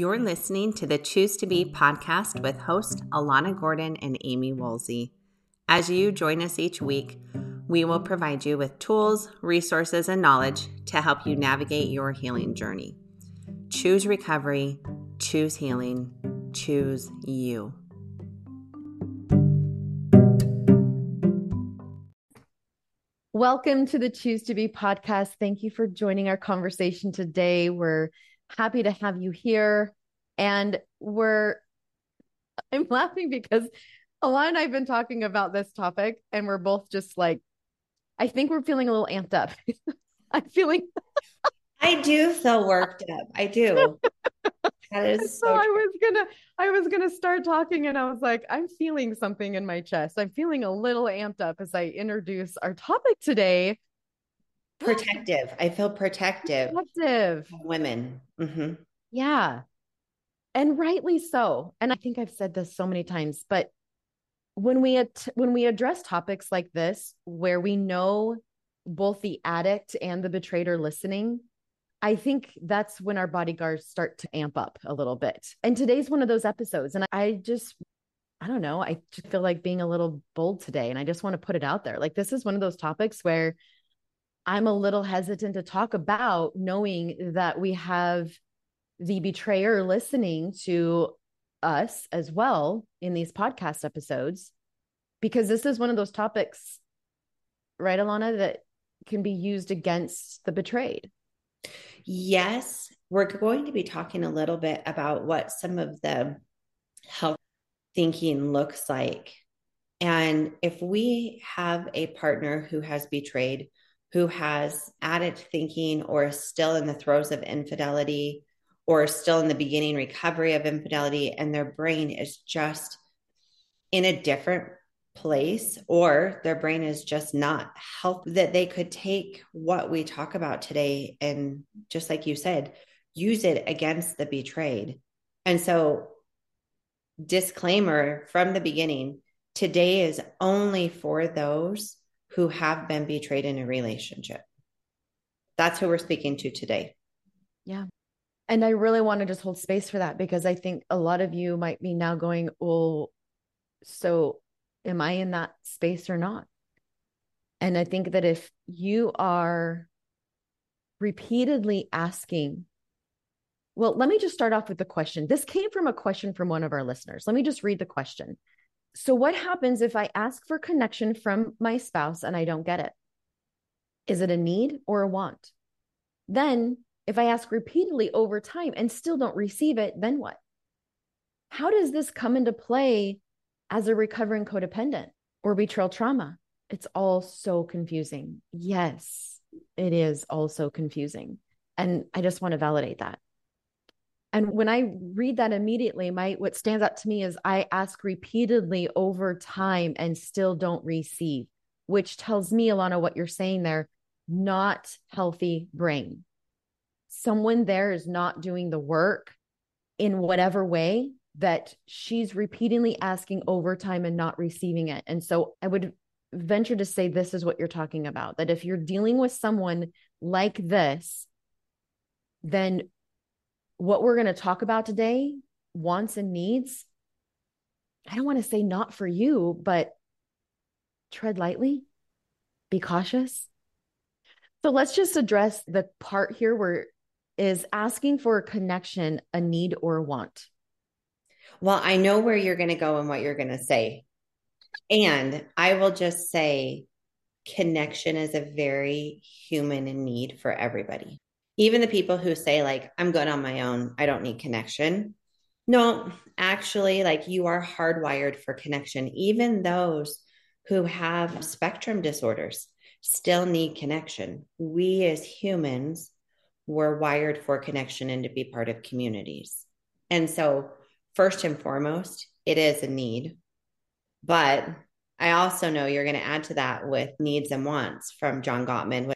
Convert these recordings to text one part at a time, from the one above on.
You're listening to the Choose to Be podcast with host Alana Gordon and Amy Woolsey. As you join us each week, we will provide you with tools, resources, and knowledge to help you navigate your healing journey. Choose recovery, choose healing, choose you. Welcome to the Choose to Be podcast. Thank you for joining our conversation today. We're happy to have you here. And we're, I'm laughing because Alana and I have been talking about this topic, and we're both just like, I think we're feeling a little amped up. I'm feeling. I do feel worked up. I do. That is so, so I was gonna I was gonna start talking and I was like, I'm feeling something in my chest. I'm feeling a little amped up as I introduce our topic today. Protective. I feel protective. Protective. Women. Mm-hmm. Yeah. And rightly so. And I think I've said this so many times, but when we at- when we address topics like this where we know both the addict and the betrayed are listening I think that's when our bodyguards start to amp up a little bit. And today's one of those episodes. And I just, I don't know, I just feel like being a little bold today. And I just want to put it out there. Like, this is one of those topics where I'm a little hesitant to talk about, knowing that we have the betrayer listening to us as well in these podcast episodes, because this is one of those topics, right, Alana, that can be used against the betrayed. Yes, we're going to be talking a little bit about what some of the health thinking looks like. And if we have a partner who has betrayed, who has addict thinking, or is still in the throes of infidelity, or still in the beginning recovery of infidelity, and their brain is just in a different place or their brain is just not help that they could take what we talk about today and just like you said use it against the betrayed. And so disclaimer from the beginning today is only for those who have been betrayed in a relationship that's who we're speaking to today yeah and i really want to just hold space for that because i think a lot of you might be now going well so am I in that space or not? And I think that if you are repeatedly asking, well, let me just start off with the question. This came from a question from one of our listeners. Let me just read the question. So, what happens if I ask for connection from my spouse and I don't get it? Is it a need or a want? Then, if I ask repeatedly over time and still don't receive it, then what? How does this come into play as a recovering codependent or betrayal trauma. It's all so confusing. Yes, it is also confusing. And I just want to validate that. And when I read that immediately, my what stands out to me is I ask repeatedly over time and still don't receive, which tells me, Alana, what you're saying there, not healthy brain. Someone there is not doing the work in whatever way that she's repeatedly asking over time and not receiving it. And so I would venture to say this is what you're talking about that if you're dealing with someone like this, then what we're going to talk about today, wants and needs, I don't want to say not for you, but tread lightly, be cautious. So let's just address the part here where is asking for a connection a need or a want. Well, I know where you're going to go and what you're going to say. And I will just say connection is a very human need for everybody. Even the people who say, like, I'm good on my own, I don't need connection. No, actually, like, you are hardwired for connection. Even those who have spectrum disorders still need connection. We as humans were wired for connection and to be part of communities. And so, first and foremost, it is a need. But I also know you're going to add to that with needs and wants from John Gottman.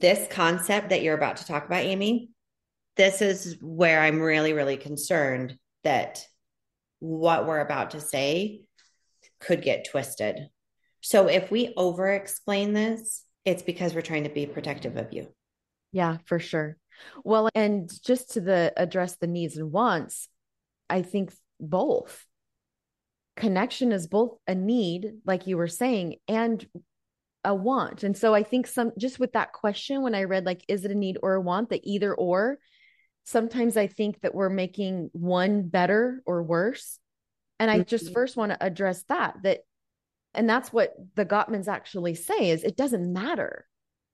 This concept that you're about to talk about, Amy, this is where I'm really, really concerned that what we're about to say could get twisted. So if we over explain this, it's because we're trying to be protective of you. Yeah, for sure. Well, and just to the address the needs and wants, I think both. Connection is both a need, like you were saying, and a want. And so I think some just with that question, when I read like, is it a need or a want, the either or, sometimes I think that we're making one better or worse. And I just mm-hmm. first want to address that, that, and that's what the Gottmans actually say is it doesn't matter.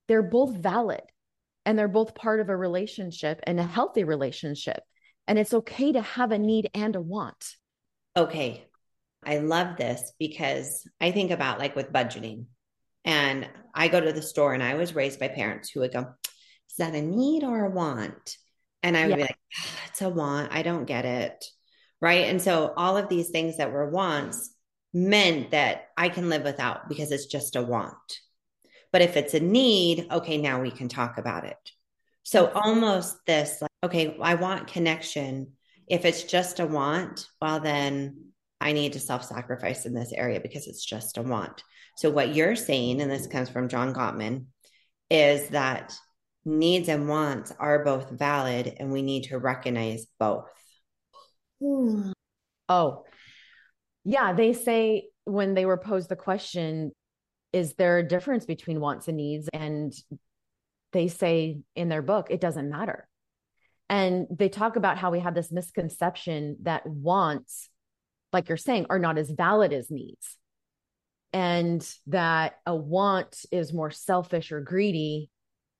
They're both valid and they're both part of a relationship and a healthy relationship. And it's okay to have a need and a want. Okay. I love this because I think about like with budgeting. And I go to the store and I was raised by parents who would go, Is that a need or a want? And I would yeah. be like, oh, It's a want. I don't get it. Right. And so all of these things that were wants meant that I can live without because it's just a want. But if it's a need, okay, now we can talk about it. So mm-hmm. almost this like, okay, I want connection. If it's just a want, well, then I need to self sacrifice in this area because it's just a want. So, what you're saying, and this comes from John Gottman, is that needs and wants are both valid and we need to recognize both. Hmm. Oh, yeah. They say when they were posed the question, is there a difference between wants and needs? And they say in their book, it doesn't matter. And they talk about how we have this misconception that wants like you're saying, are not as valid as needs. And that a want is more selfish or greedy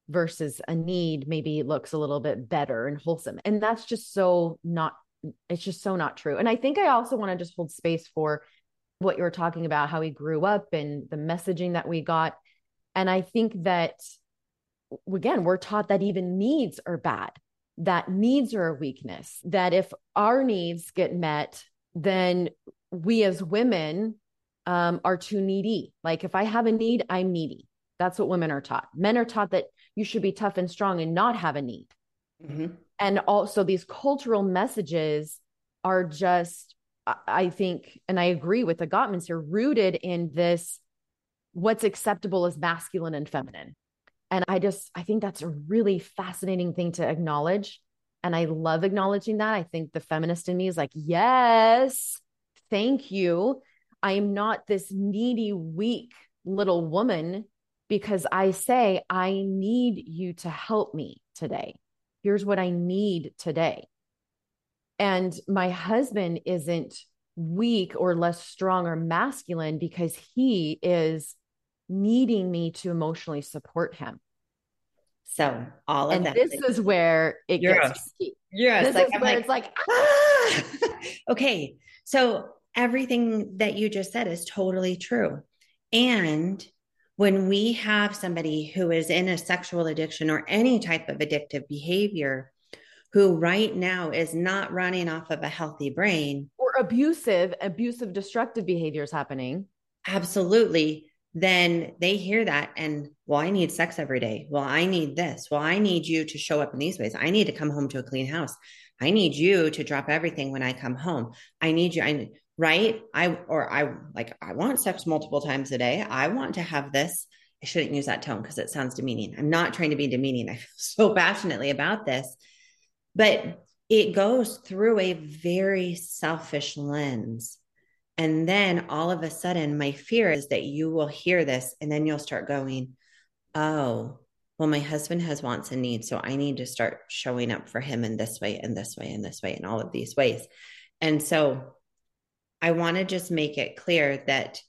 versus a need maybe looks a little bit better and wholesome. And that's just so not, it's just so not true. And I think I also want to just hold space for what you were talking about, how we grew up and the messaging that we got. And I think that, again, we're taught that even needs are bad, that needs are a weakness, that if our needs get met, then we as women um, are too needy. Like if I have a need, I'm needy. That's what women are taught. Men are taught that you should be tough and strong and not have a need. Mm-hmm. And also, these cultural messages are just, I think, and I agree with the Gottmans here, rooted in this what's acceptable as masculine and feminine. And I just, I think that's a really fascinating thing to acknowledge and I love acknowledging that. I think the feminist in me is like, yes, thank you. I am not this needy, weak little woman because I say, I need you to help me today. Here's what I need today. And my husband isn't weak or less strong or masculine because he is needing me to emotionally support him. So all of and that. This is where it gets tricky. Yes. This like, is I'm where like, it's like, ah! okay. So everything that you just said is totally true. And when we have somebody who is in a sexual addiction or any type of addictive behavior, who right now is not running off of a healthy brain or abusive, abusive, destructive behaviors happening. Absolutely then they hear that and well i need sex every day. Well i need this. Well i need you to show up in these ways. I need to come home to a clean house. I need you to drop everything when i come home. I need you i right? I or i like i want sex multiple times a day. I want to have this. I shouldn't use that tone because it sounds demeaning. I'm not trying to be demeaning. I feel so passionately about this. But it goes through a very selfish lens and then all of a sudden, my fear is that you will hear this and then you'll start going, oh, well, my husband has wants and needs. So I need to start showing up for him in this way and this way and this way and all of these ways. And so I want to just make it clear that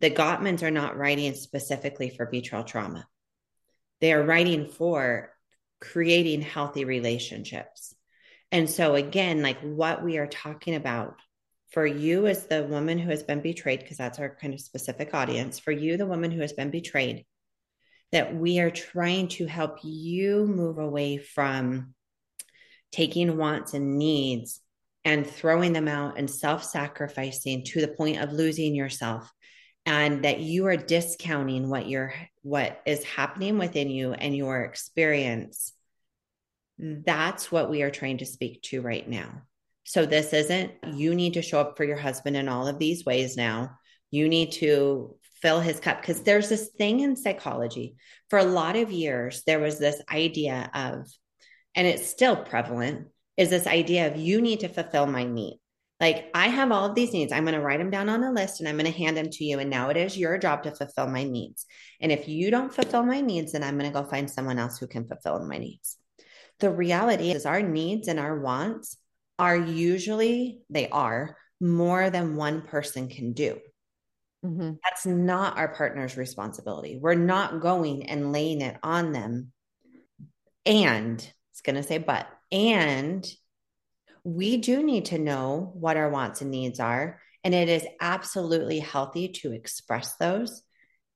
the Gottmans are not writing specifically for betrayal trauma. They are writing for creating healthy relationships. And so, again, like what we are talking about for you as the woman who has been betrayed, because that's our kind of specific audience, for you, the woman who has been betrayed, that we are trying to help you move away from taking wants and needs and throwing them out and self sacrificing to the point of losing yourself and that you are discounting what you're what is happening within you and your experience. That's what we are trying to speak to right now so this isn't, you need to show up for your husband in all of these ways now. You need to fill his cup because there's this thing in psychology. For a lot of years, there was this idea of, and it's still prevalent, is this idea of you need to fulfill my need. Like I have all of these needs. I'm going to write them down on a list and I'm going to hand them to you. And now it is your job to fulfill my needs. And if you don't fulfill my needs, then I'm going to go find someone else who can fulfill my needs. The reality is our needs and our wants are usually, they are more than one person can do. Mm-hmm. That's not our partner's responsibility. We're not going and laying it on them. And it's going to say, but, and we do need to know what our wants and needs are. And it is absolutely healthy to express those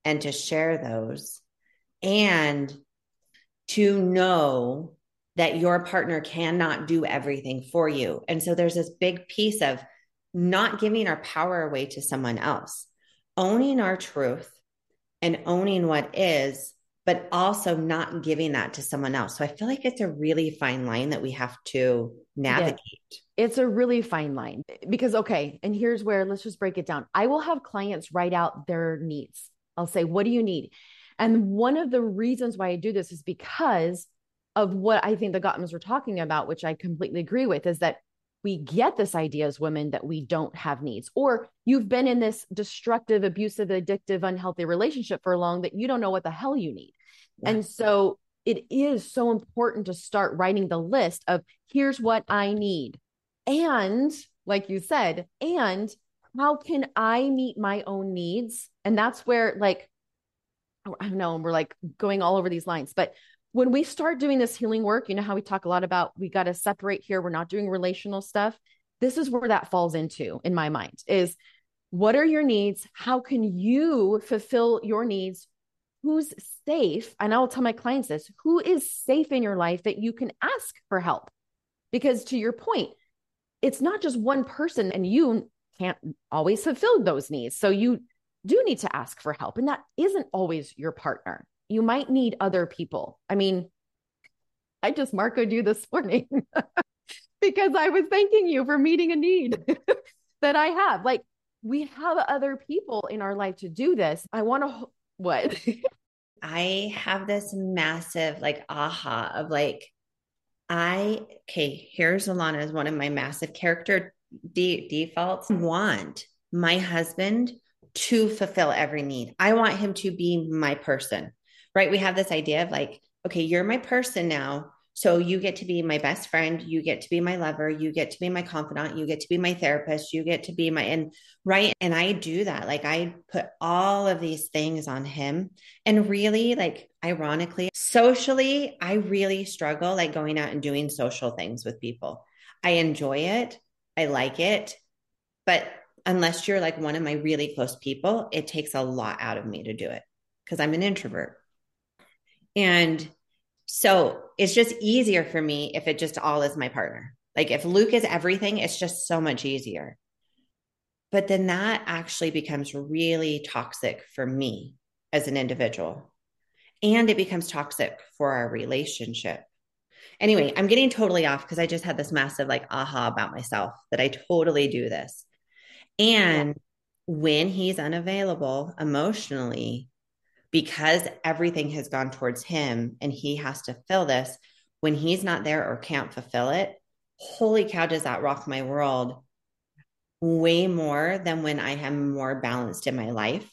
and to share those and to know that your partner cannot do everything for you. And so there's this big piece of not giving our power away to someone else, owning our truth and owning what is, but also not giving that to someone else. So I feel like it's a really fine line that we have to navigate. Yeah. It's a really fine line because, okay, and here's where let's just break it down. I will have clients write out their needs. I'll say, What do you need? And one of the reasons why I do this is because of what I think the Gottmans were talking about, which I completely agree with, is that we get this idea as women that we don't have needs, or you've been in this destructive, abusive, addictive, unhealthy relationship for long that you don't know what the hell you need. Yeah. And so it is so important to start writing the list of here's what I need. And like you said, and how can I meet my own needs? And that's where, like, I don't know, we're like going all over these lines, but when we start doing this healing work, you know how we talk a lot about we got to separate here, we're not doing relational stuff. This is where that falls into in my mind is what are your needs? How can you fulfill your needs? Who's safe? And I will tell my clients this who is safe in your life that you can ask for help? Because to your point, it's not just one person and you can't always fulfill those needs. So you do need to ask for help. And that isn't always your partner you might need other people. I mean, I just Marcoed you this morning because I was thanking you for meeting a need that I have. Like, we have other people in our life to do this. I want to, what? I have this massive, like, aha of like, I, okay, here's Alana as one of my massive character de- defaults. Want my husband to fulfill every need. I want him to be my person right? We have this idea of like, okay, you're my person now. So you get to be my best friend, you get to be my lover, you get to be my confidant, you get to be my therapist, you get to be my and right and I do that. Like I put all of these things on him and really like ironically, socially, I really struggle like going out and doing social things with people. I enjoy it. I like it. But unless you're like one of my really close people, it takes a lot out of me to do it because I'm an introvert. And so it's just easier for me if it just all is my partner. Like if Luke is everything, it's just so much easier. But then that actually becomes really toxic for me as an individual. And it becomes toxic for our relationship. Anyway, I'm getting totally off because I just had this massive like aha about myself that I totally do this. And when he's unavailable emotionally, because everything has gone towards him and he has to fill this when he's not there or can't fulfill it holy cow does that rock my world way more than when i am more balanced in my life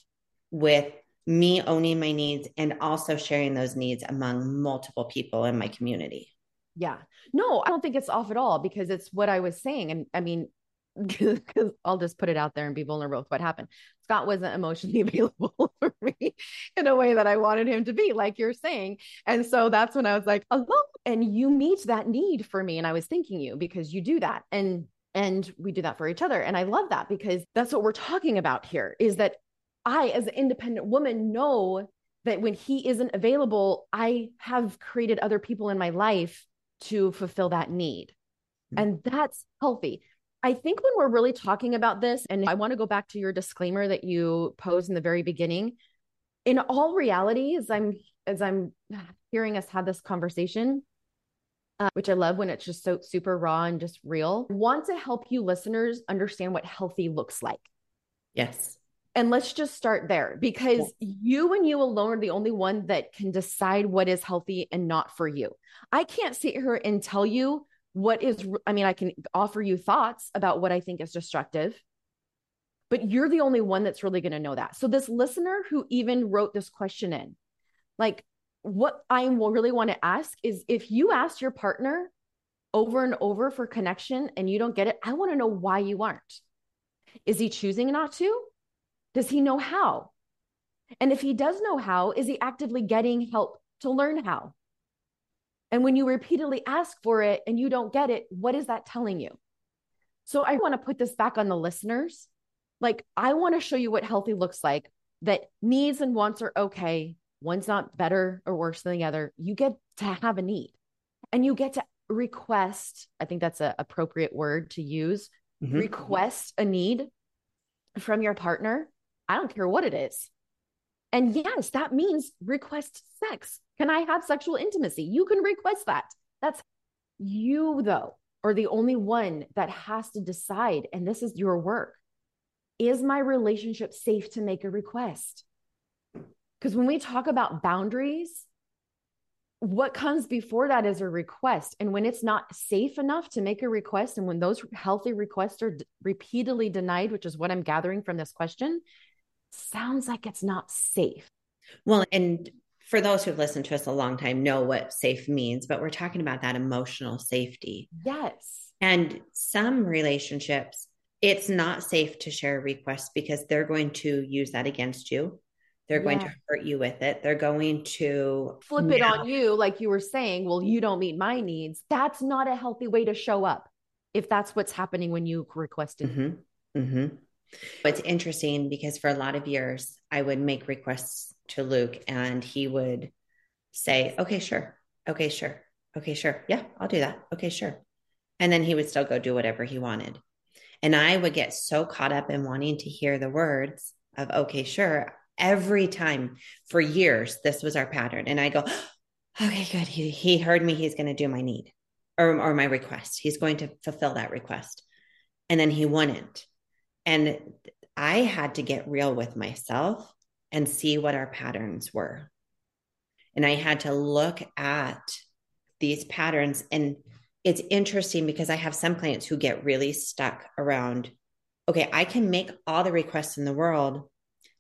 with me owning my needs and also sharing those needs among multiple people in my community. Yeah. No i don't think it's off at all because it's what i was saying. And i mean because I'll just put it out there and be vulnerable with what happened. Scott wasn't emotionally available for me in a way that I wanted him to be, like you're saying. And so that's when I was like, hello. And you meet that need for me. And I was thanking you because you do that. And and we do that for each other. And I love that because that's what we're talking about here is that I, as an independent woman, know that when he isn't available, I have created other people in my life to fulfill that need. Mm-hmm. And that's healthy. I think when we're really talking about this, and I want to go back to your disclaimer that you posed in the very beginning. In all reality, as I'm as I'm hearing us have this conversation, uh, which I love when it's just so super raw and just real, I want to help you listeners understand what healthy looks like. Yes. And let's just start there because yeah. you and you alone are the only one that can decide what is healthy and not for you. I can't sit here and tell you what is, I mean, I can offer you thoughts about what I think is destructive, but you're the only one that's really going to know that. So, this listener who even wrote this question in, like, what I really want to ask is if you ask your partner over and over for connection and you don't get it, I want to know why you aren't. Is he choosing not to? Does he know how? And if he does know how, is he actively getting help to learn how? And when you repeatedly ask for it and you don't get it, what is that telling you? So I want to put this back on the listeners. Like, I want to show you what healthy looks like that needs and wants are okay. One's not better or worse than the other. You get to have a need and you get to request. I think that's an appropriate word to use. Mm-hmm. Request a need from your partner I don't care what it is. And yes, that means request sex. Can I have sexual intimacy? You can request that. That's you, though, are the only one that has to decide. And this is your work. Is my relationship safe to make a request? Because when we talk about boundaries, what comes before that is a request. And when it's not safe enough to make a request, and when those healthy requests are d- repeatedly denied, which is what I'm gathering from this question, sounds like it's not safe. Well, and for those who've listened to us a long time know what safe means, but we're talking about that emotional safety. Yes. And some relationships, it's not safe to share requests because they're going to use that against you. They're going to hurt you with it. They're going to flip now- it on you, like you were saying. Well, you don't meet my needs. That's not a healthy way to show up if that's what's happening when you requested. Mm-hmm. Mm-hmm. It's interesting because for a lot of years, I would make requests to Luke and he would say, okay, sure. Okay, sure. Okay, sure. Yeah, I'll do that. Okay, sure. And then he would still go do whatever he wanted. And I would get so caught up in wanting to hear the words of, okay, sure. Every time for years, this was our pattern. And I go, okay, good. He, he heard me. He's going to do my need or, or my request. He's going to fulfill that request. And then he wouldn't. And I had to get real with myself and see what our patterns were. And I had to look at these patterns. And it's interesting because I have some clients who get really stuck around okay, I can make all the requests in the world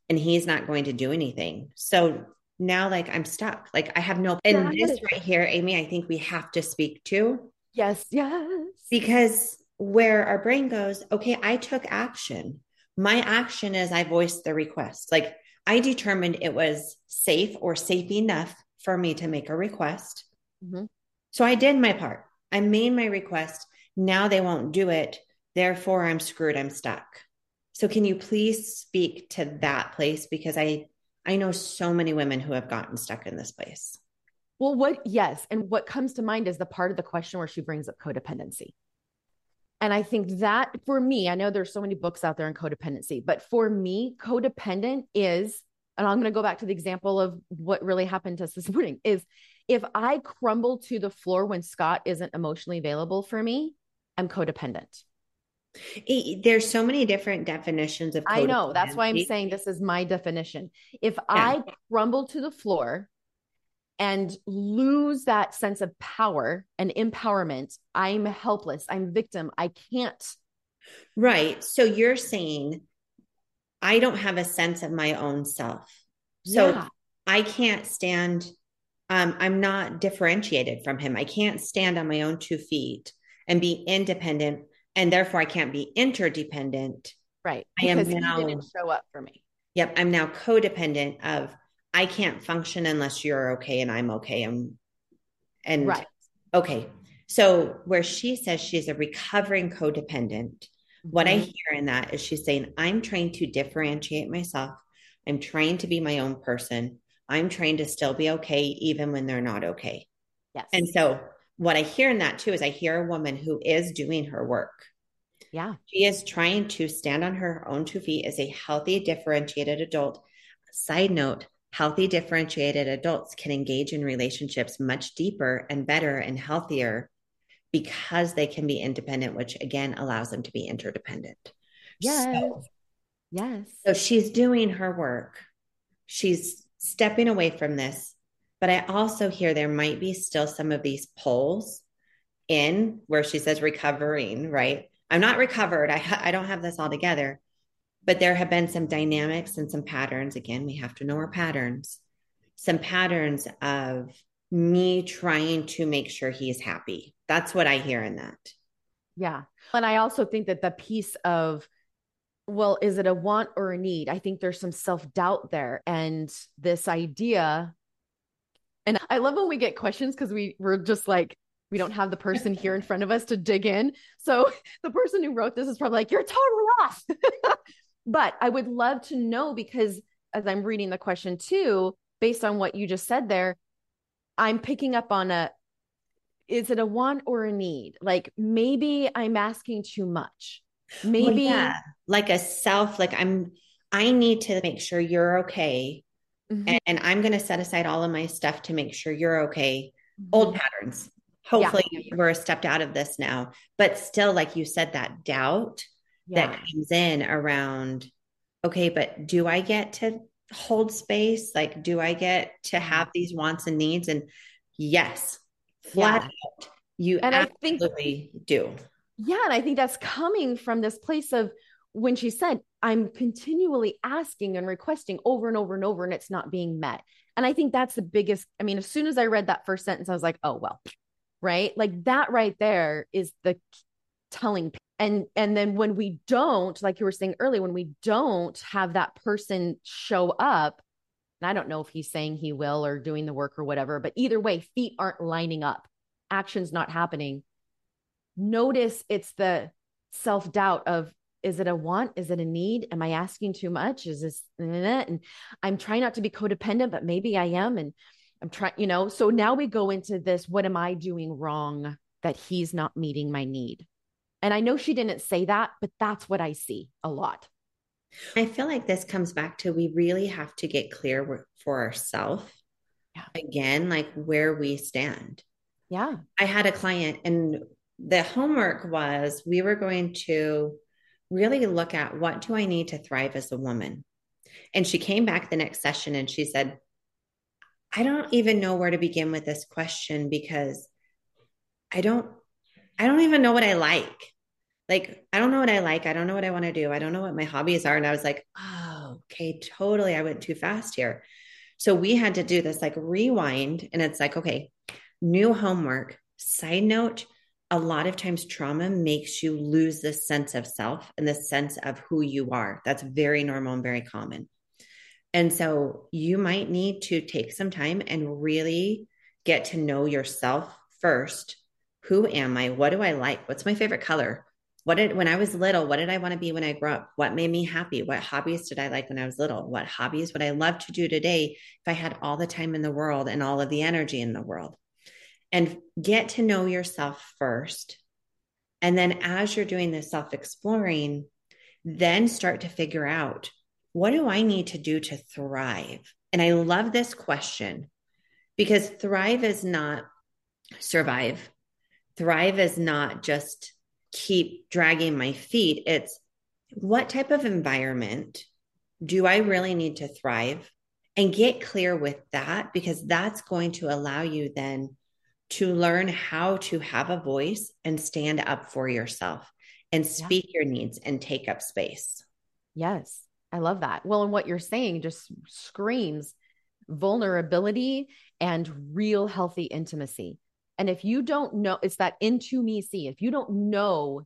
and he's not going to do anything. So now, like, I'm stuck. Like, I have no. And this right here, Amy, I think we have to speak to. Yes, yes. Because where our brain goes, okay, I took action. My action is I voiced the request. Like I determined it was safe or safe enough for me to make a request. Mm-hmm. So I did my part. I made my request. Now they won't do it. Therefore, I'm screwed. I'm stuck. So can you please speak to that place because I I know so many women who have gotten stuck in this place. Well, what yes, and what comes to mind is the part of the question where she brings up codependency. And I think that for me, I know there's so many books out there on codependency, but for me, codependent is, and I'm going to go back to the example of what really happened to us this morning is if I crumble to the floor when Scott isn't emotionally available for me, I'm codependent. There's so many different definitions of I know. That's why I'm saying this is my definition. If yeah. I crumble to the floor and lose that sense of power and empowerment, I'm helpless. I'm victim. I can't. Right. So you're saying I don't have a sense of my own self. So yeah. I can't stand, um, I'm not differentiated from him. I can't stand on my own two feet and be independent. And therefore I can't be interdependent. Right. I am now, didn't show up for me. Yep. I'm now codependent of I can't function unless you're okay and I'm okay. And and right. okay. So where she says she's a recovering codependent, mm-hmm. what I mm-hmm. hear in that is she's saying, I'm trying to differentiate myself. I'm trying to be my own person. I'm trying to still be okay, even when they're not okay. Yes. And so what I hear in that too is I hear a woman who is doing her work. Yeah. She is trying to stand on her own two feet as a healthy, differentiated adult. Side note, Healthy, differentiated adults can engage in relationships much deeper and better and healthier because they can be independent, which again allows them to be interdependent. Yes. So Yes. So she's doing her work. She's stepping away from this. But I also hear there might be still some of these pulls in where she says recovering, right? I'm not recovered. I, ha- I don't have this all together. But there have been some dynamics and some patterns. Again, we have to know our patterns. Some patterns of me trying to make sure he's happy. That's what I hear in that. Yeah. And I also think that the piece of, well, is it a want or a need? I think there's some self doubt there. And this idea, and I love when we get questions because we, we're just like, we don't have the person here in front of us to dig in. So the person who wrote this is probably like, you're totally off. but I would love to know because as I'm reading the question too, based on what you just said there, I'm picking up on a is it a want or a need? Like maybe I'm asking too much. Maybe well, yeah. like a self, like I'm, I need to make sure you're okay. Mm-hmm. And, and, I'm going to set aside all of my stuff to make sure you're okay. Mm-hmm. Old patterns. Hopefully yeah. we're stepped out of this now, but still, like you said, that doubt yeah. that comes in around, okay, but do I get to hold space? Like, do I get to mm-hmm. have these wants and needs? And yes, flat yeah. out. You and absolutely I think, do. Yeah. And I think that's coming from this place of when she said, I'm continually asking and requesting over and over and over, and it's not being met. And I think that's the biggest. I mean, as soon as I read that first sentence, I was like, oh, well, right? Like that right there is the telling. And and then when we don't, like you were saying earlier, when we don't have that person show up, and I don't know if he's saying he will or doing the work or whatever, but either way, feet aren't lining up. Action's not happening. Notice it's the self-doubt of is it a want? Is it a need? Am i asking too much? Is this and i'm trying not to be codependent but maybe i am. And i'm trying you know so now we go into this what am i doing wrong that he's not meeting my need and i know she didn't say that but that's what i see a lot i feel like this comes back to we really have to get clear for ourselves yeah. again like where we stand yeah. I had a client, and the homework was we were going to really look at what do I need to thrive as a woman. And she came back the next session and she said, I don't even know where to begin with this question because I don't I don't even know what I like. Like I don't know what I like. I don't know what I want to do. I don't know what my hobbies are and I was like, "Oh, okay, totally. I went too fast here." So we had to do this like rewind and it's like, okay, new homework. Side note, a lot of times trauma makes you lose this sense of self and the sense of who you are. That's very normal and very common. And so you might need to take some time and really get to know yourself first. Who am I? What do I like? What's my favorite color? What did when I was little, what did I want to be when I grew up? What made me happy? What hobbies did I like when I was little? What hobbies would I love to do today if I had all the time in the world and all of the energy in the world? and get to know yourself first. And then as you're doing this self exploring, then start to figure out what do I need to do to thrive? And I love this question because thrive is not survive. Thrive is not just keep dragging my feet. It's what type of environment do I really need to thrive? And get clear with that because that's going to allow you then to learn how to have a voice and stand up for yourself and speak yeah. your needs and take up space. Yes, I love that. Well, and what you're saying just screams vulnerability and real healthy intimacy. And if you don't know, it's that into me see. If you don't know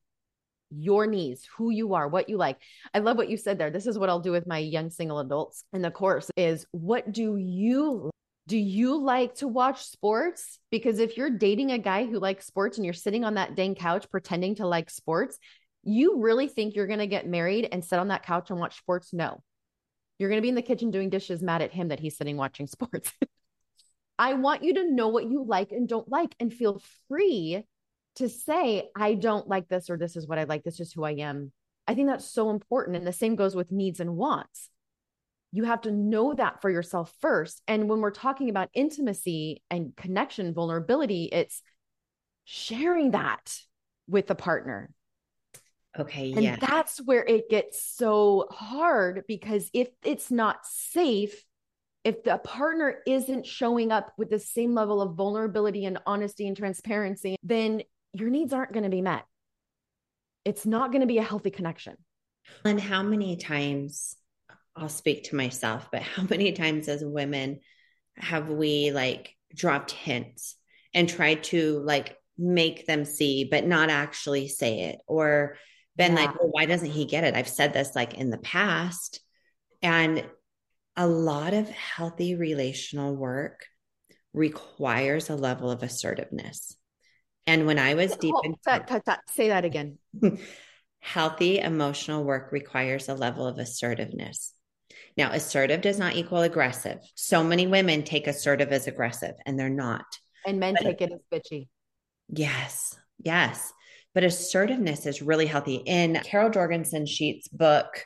your needs, who you are, what you like. I love what you said there. This is what I'll do with my young single adults in the course is what do you do you like to watch sports? Because if you're dating a guy who likes sports and you're sitting on that dang couch pretending to like sports, you really think you're going to get married and sit on that couch and watch sports? No. You're going to be in the kitchen doing dishes mad at him that he's sitting watching sports. I want you to know what you like and don't like and feel free to say, I don't like this or this is what I like. This is who I am. I think that's so important. And the same goes with needs and wants you have to know that for yourself first. And when we're talking about intimacy and connection, vulnerability, it's sharing that with the partner. Okay. And yeah. that's where it gets so hard because if it's not safe, if the partner isn't showing up with the same level of vulnerability and honesty and transparency, then your needs aren't going to be met. It's not going to be a healthy connection. And how many times, I'll speak to myself, but how many times as women have we like dropped hints and tried to like make them see, but not actually say it? Or been yeah. like, well, why doesn't he get it? I've said this like in the past. And a lot of healthy relational work requires a level of assertiveness. And when I was deep in that, that, that, say that again. healthy emotional work requires a level of assertiveness. Now, assertive does not equal aggressive. So many women take assertive as aggressive, and they're not. And men but, take it as bitchy. Yes, yes. But assertiveness is really healthy. In Carol Juergensen Sheets' book,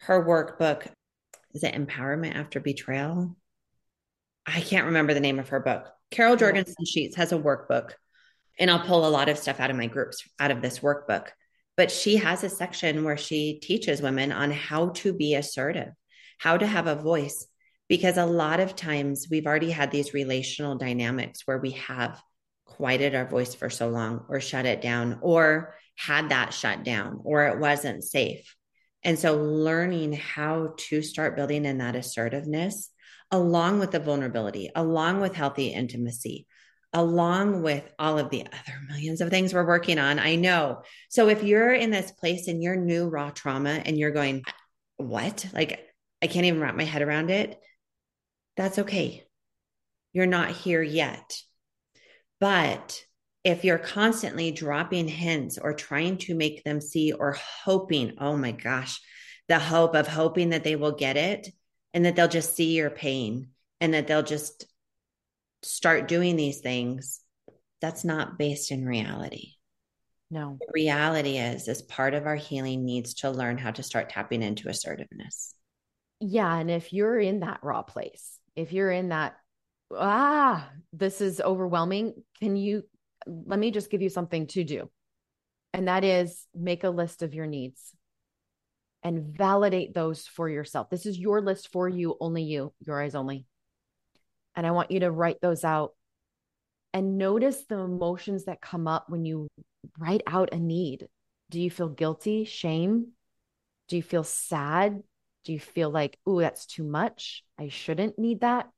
her workbook, is it Empowerment After Betrayal? I can't remember the name of her book. Carol Juergensen Sheets has a workbook, and I'll pull a lot of stuff out of my groups out of this workbook. But she has a section where she teaches women on how to be assertive, how to have a voice, because a lot of times we've already had these relational dynamics where we have quieted our voice for so long or shut it down or had that shut down or it wasn't safe. And so learning how to start building in that assertiveness along with the vulnerability, along with healthy intimacy, along with all of the other millions of things we're working on. I know. So if you're in this place and you're new raw trauma and you're going, what? Like, I can't even wrap my head around it. That's okay. You're not here yet. But if you're constantly dropping hints or trying to make them see or hoping, oh my gosh, the hope of hoping that they will get it and that they'll just see your pain and that they'll just start doing these things, that's not based in reality. No. The reality is, as part of our healing needs to learn how to start tapping into assertiveness. Yeah. And if you're in that raw place, if you're in that ah, this is overwhelming. Can you let me just give you something to do? And that is make a list of your needs and validate those for yourself. This is your list for you, only you, your eyes only. And I want you to write those out and notice the emotions that come up when you write out a need. Do you feel guilty, shame? Do you feel sad? Do you feel like, oh, that's too much? I shouldn't need that?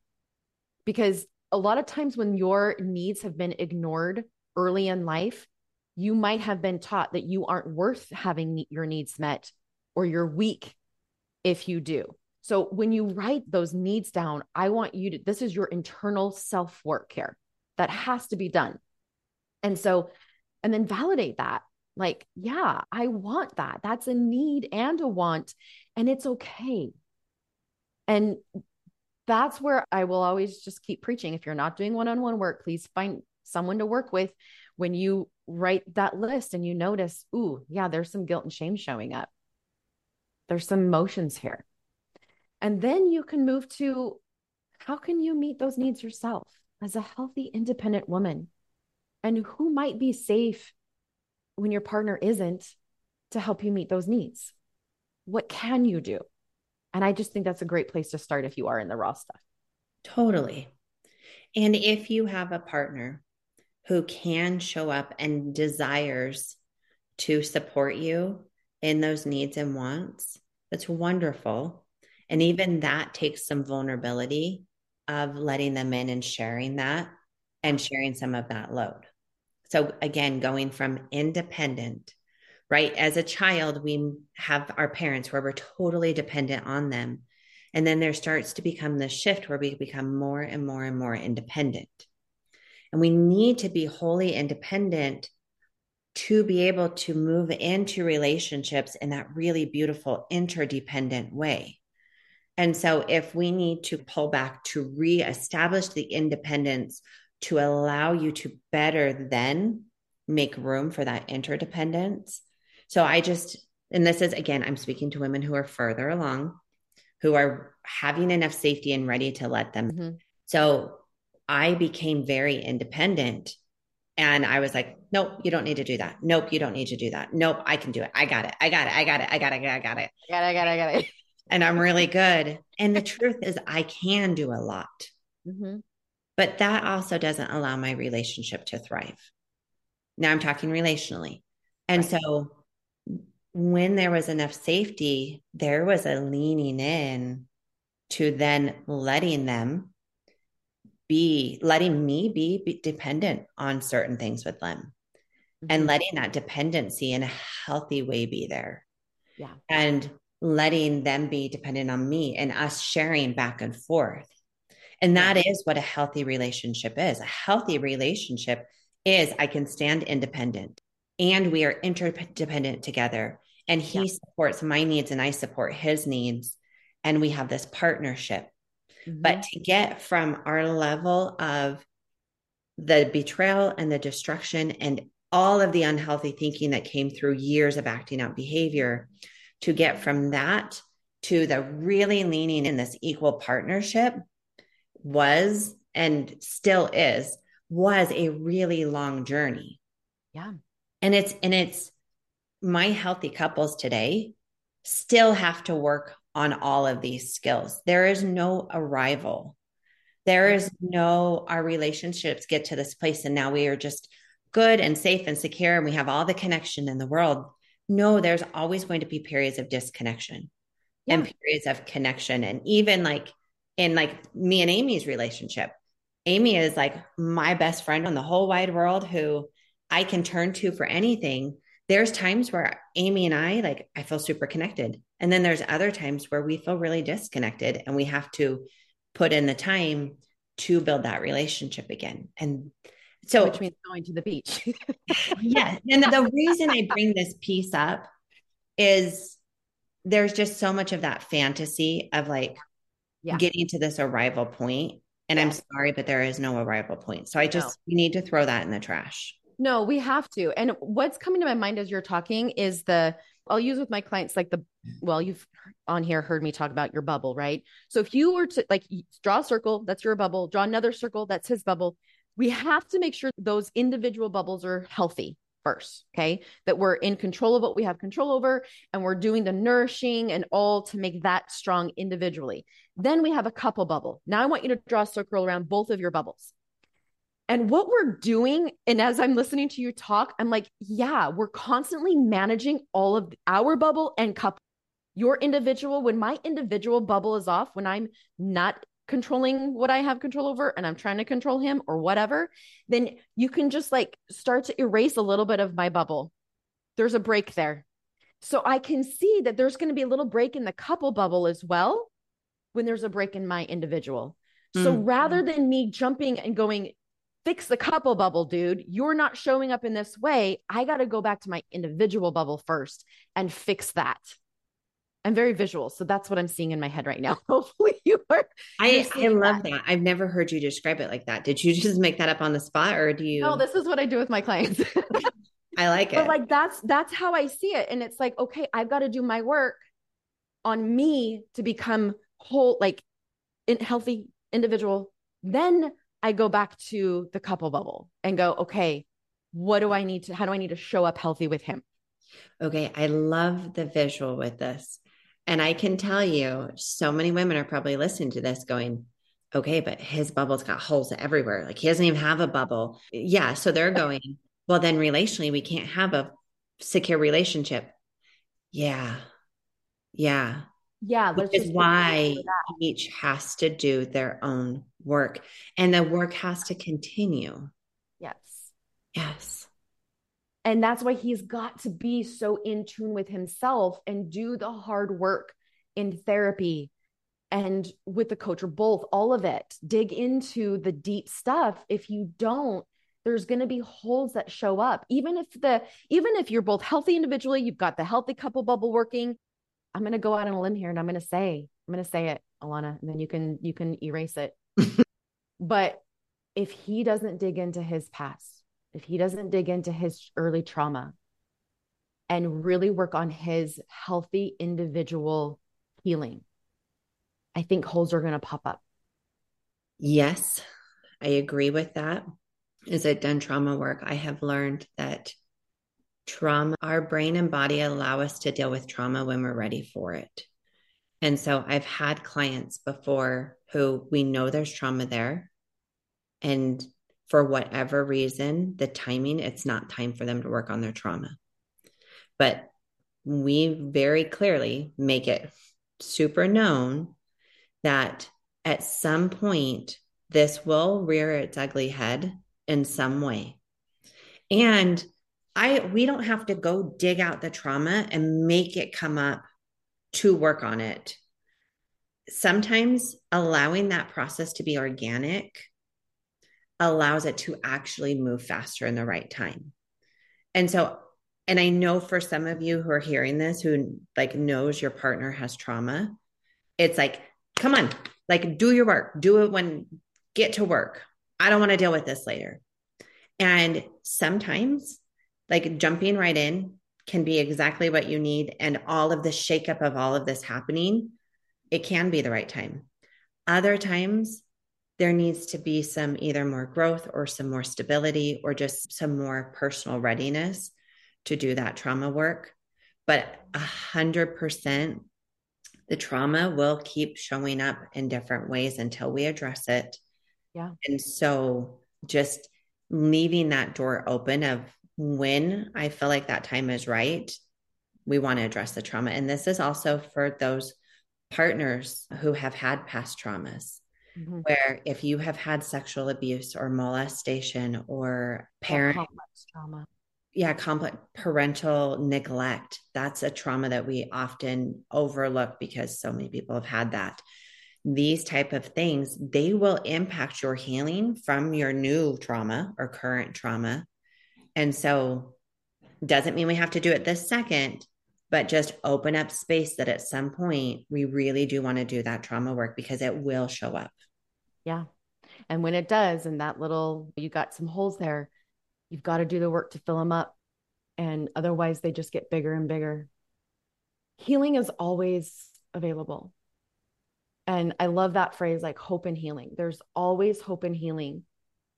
because a lot of times when your needs have been ignored early in life, you might have been taught that you aren't worth having your needs met or you're weak if you do. So when you write those needs down, I want you to, this is your internal self work here that has to be done. And so, and then validate that. Like, yeah, I want that. That's a need and a want, and it's okay. And that's where I will always just keep preaching. If you're not doing one on one work, please find someone to work with when you write that list and you notice, ooh, yeah, there's some guilt and shame showing up. There's some emotions here. And then you can move to how can you meet those needs yourself as a healthy, independent woman? And who might be safe when your partner isn't to help you meet those needs? What can you do? And I just think that's a great place to start if you are in the raw stuff. Totally. And if you have a partner who can show up and desires to support you in those needs and wants, that's wonderful. And even that takes some vulnerability of letting them in and sharing that and sharing some of that load. So, again, going from independent right? As a child, we have our parents where we're totally dependent on them. And then there starts to become this shift where we become more and more and more independent. And we need to be wholly independent to be able to move into relationships in that really beautiful interdependent way. And so, if we need to pull back to reestablish the independence to allow you to better then make room for that interdependence, so I just, and this is again, I'm speaking to women who are further along, who are having enough safety and ready to let them. Mm-hmm. So I became very independent And I was like, nope, you don't need to do that. Nope, you don't need to do that. Nope, I can do it. I got it. I got it. I got it. I got it. I got it. I got it. I got it. I got it. And I'm really good. And the truth is, I can do a lot. Mm-hmm. But that also doesn't allow my relationship to thrive. Now I'm talking relationally. And right. so when there was enough safety, there was a leaning in to then letting them be, letting me be, be dependent on certain things with them mm-hmm. and letting that dependency in a healthy way be there. Yeah. And letting them be dependent on me and us sharing back and forth. And that yeah. is what a healthy relationship is. A healthy relationship is I can stand independent and we are interdependent together. And he yeah. supports my needs and I support his needs. And we have this partnership. Mm-hmm. But to get from our level of the betrayal and the destruction and all of the unhealthy thinking that came through years of acting out behavior to get from that to the really leaning in this equal partnership was and still is was a really long journey. Yeah. And it's and it's my healthy couples today still have to work on all of these skills. There is no arrival. There is no our relationships get to this place and now we are just good and safe and secure and we have all the connection in the world no, there's always going to be periods of disconnection yeah. and periods of connection. And even like in like me and Amy's relationship, Amy is like my best friend on the whole wide world who I can turn to for anything. There's times where Amy and I, like, I feel super connected. And then there's other times where we feel really disconnected and we have to put in the time to build that relationship again. And so, which means going to the beach. yeah. And the reason I bring this piece up is there's just so much of that fantasy of like yeah. getting to this arrival point. And yeah. I'm sorry, but there is no arrival point. So I just, no. we need to throw that in the trash. No, we have to. And what's coming to my mind as you're talking is the, I'll use with my clients like the, well, you've on here heard me talk about your bubble, right? So if you were to like draw a circle, that's your bubble, draw another circle, that's his bubble we have to make sure those individual bubbles are healthy first. Okay. That we're in control of what we have control over and we're doing the nourishing and all to make that strong individually. Then we have a couple bubble. Now I want you to draw a circle around both of your bubbles. And what we're doing, and as I'm listening to you talk, I'm like, yeah, we're constantly managing all of our bubble and couple. Your individual, when my individual bubble is off, when I'm not controlling what I have control over and I'm trying to control him or whatever, then you can just like start to erase a little bit of my bubble. There's a break there. So I can see that there's going to be a little break in the couple bubble as well when there's a break in my individual. So mm-hmm. rather than me jumping and going, fix the couple bubble, dude, you're not showing up in this way. I got to go back to my individual bubble first and fix that. I'm very visual, so that's what I'm seeing in my head right now. Hopefully, you are. I I love that. that. I've never heard you describe it like that. Did you just make that up on the spot, or do you? No, this is what I do with my clients. I like it. But like that's that's how I see it, and it's like, okay, I've got to do my work on me to become whole, like in healthy individual. Then I go back to the couple bubble and go, okay, what do I need to? How do I need to show up healthy with him? Okay, I love the visual with this. And I can tell you, so many women are probably listening to this going, okay, but his bubble's got holes everywhere. Like he doesn't even have a bubble. Yeah. So they're going, well, then relationally, we can't have a secure relationship. Yeah. Yeah. Yeah. Which is why each has to do their own work and the work has to continue. Yes. Yes. And that's why he's got to be so in tune with himself and do the hard work in therapy and with the coach or both, all of it. Dig into the deep stuff. If you don't, there's going to be holes that show up. Even if the even if you're both healthy individually, you've got the healthy couple bubble working. I'm going to go out on a limb here and I'm going to say, I'm going to say it, Alana, and then you can you can erase it. but if he doesn't dig into his past, if he doesn't dig into his early trauma and really work on his healthy individual healing, I think holes are going to pop up. Yes, I agree with that. as I've done trauma work, I have learned that trauma, our brain and body allow us to deal with trauma when we're ready for it. And so I've had clients before who we know there's trauma there. And for whatever reason, the timing, it's not time for them to work on their trauma. But we very clearly make it super known that at some point, this will rear its ugly head in some way. And I we don't have to go dig out the trauma and make it come up to work on it. Sometimes allowing that process to be organic allows it to actually move faster in the right time. And so and I know for some of you who are hearing this who like knows your partner has trauma, it's like, come on, like do your work, do it when get to work. I don't want to deal with this later. And sometimes, like jumping right in can be exactly what you need. And all of the shakeup of all of this happening, it can be the right time. Other times, there needs to be some either more growth or some more stability or just some more personal readiness to do that trauma work. But a hundred percent, the trauma will keep showing up in different ways until we address it. Yeah. And so just leaving that door open of when I feel like that time is right, we want to address the trauma. And this is also for those partners who have had past traumas. Mm-hmm. Where if you have had sexual abuse or molestation or parent trauma, yeah, complex parental neglect. That's a trauma that we often overlook because so many people have had that. These type of things, they will impact your healing from your new trauma or current trauma. And so doesn't mean we have to do it this second, but just open up space that at some point we really do want to do that trauma work because it will show up. Yeah. And when it does, and that little, you got some holes there, You've got to do the work to fill them up. And otherwise, they just get bigger and bigger. Healing is always available. And I love that phrase like hope and healing. There's always hope and healing.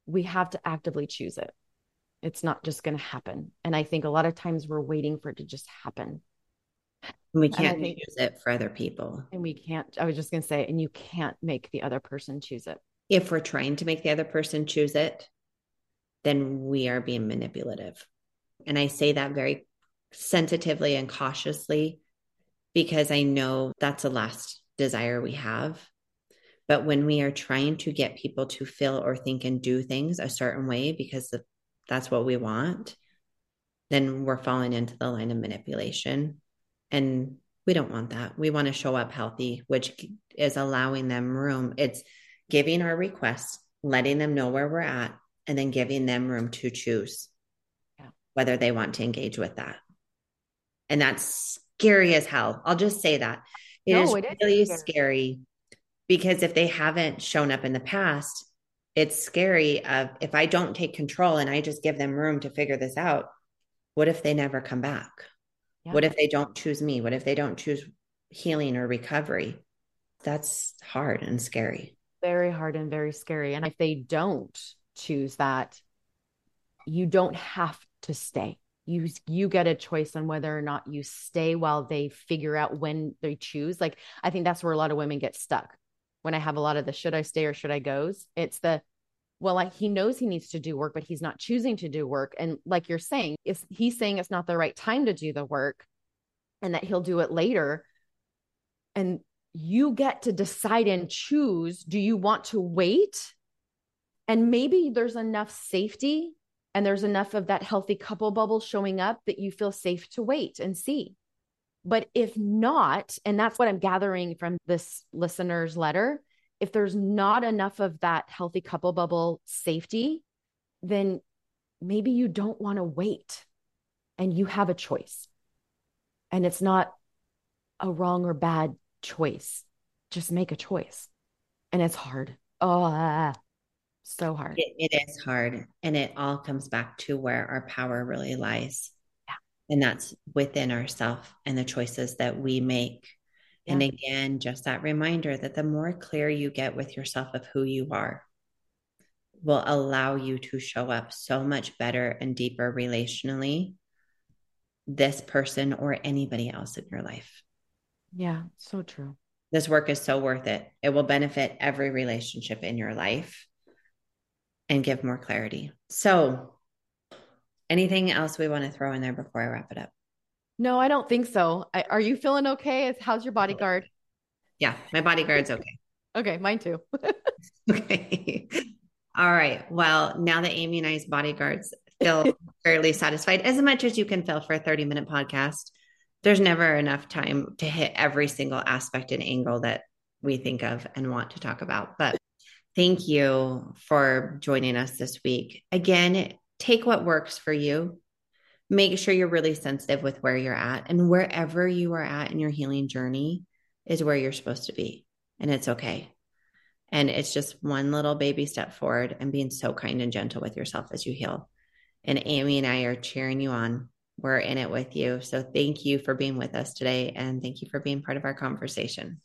We have to actively choose it. It's not just going to happen. And I think a lot of times we're waiting for it to just happen. And We can't think, choose it for other people. And we can't, I was just going to say, and you can't make the other person choose it. If we're trying to make the other person choose it, then we are being manipulative. And I say that very sensitively and cautiously because I know that's the last desire we have. But when we are trying to get people to feel or think and do things a certain way because that's what we want, then we're falling into the line of manipulation. And we don't want that. We want to show up healthy, which is allowing them room. It's giving our requests, letting them know where we're at, and then giving them room to choose yeah. whether they want to engage with that. And that's scary as hell. I'll just say that. It no, is it really is scary. scary because if they haven't shown up in the past, it's scary of if I don't take control and I just give them room to figure this out, what if they never come back? Yeah. What if they don't choose me? What if they don't choose healing or recovery? That's hard and scary. Very hard and very scary. And if they don't, choose that you don't have to stay you you get a choice on whether or not you stay while they figure out when they choose like i think that's where a lot of women get stuck when i have a lot of the should i stay or should i goes it's the well like he knows he needs to do work but he's not choosing to do work. And like you're saying if he's saying it's not the right time to do the work and that he'll do it later. And you get to decide and choose do you want to wait? And maybe there's enough safety and there's enough of that healthy couple bubble showing up that you feel safe to wait and see. But if not, and that's what I'm gathering from this listener's letter, if there's not enough of that healthy couple bubble safety, then maybe you don't want to wait and you have a choice. And it's not a wrong or bad choice. Just make a choice. And it's hard. Oh, so hard. It, it is hard. And it all comes back to where our power really lies. And that's within ourself and the choices that we make. Yeah. And again, just that reminder that the more clear you get with yourself of who you are, will allow you to show up so much better and deeper relationally, this person or anybody else in your life. Yeah, so true. This work is so worth it. It will benefit every relationship in your life and give more clarity. So, anything else we want to throw in there before I wrap it up? No, I don't think so. I, are you feeling okay? How's your bodyguard? Oh. Yeah, my bodyguard's okay. Okay, mine too. okay. All right. Well, now that Amy and I's bodyguards feel fairly satisfied, as much as you can feel for a 30 minute podcast, there's never enough time to hit every single aspect and angle that we think of and want to talk about. But thank you for joining us this week. Again, take what works for you. Make sure you're really sensitive with where you're at, and wherever you are at in your healing journey is where you're supposed to be. And it's okay. And it's just one little baby step forward and being so kind and gentle with yourself as you heal. And Amy and I are cheering you on. We're in it with you. So thank you for being with us today. And thank you for being part of our conversation.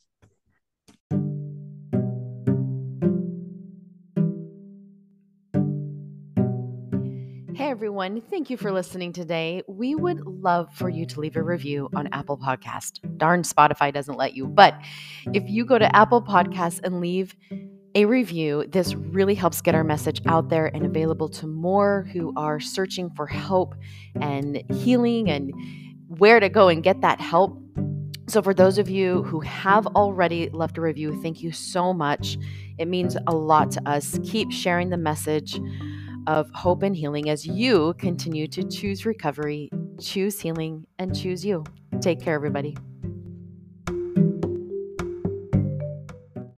Everyone, thank you for mm-hmm. listening today. We would mm-hmm. love for you to leave a review on Apple Podcast. Darn Spotify doesn't let you, but if you go to Apple Podcasts and leave a review, this really helps get our message out there and available to more who are searching for help and healing and where to go and get that help. So, for those of you who have already left a review, thank you so much. It means a lot to us. Keep sharing the message of hope and healing as you continue to choose recovery, choose healing, and choose you. Take care, everybody.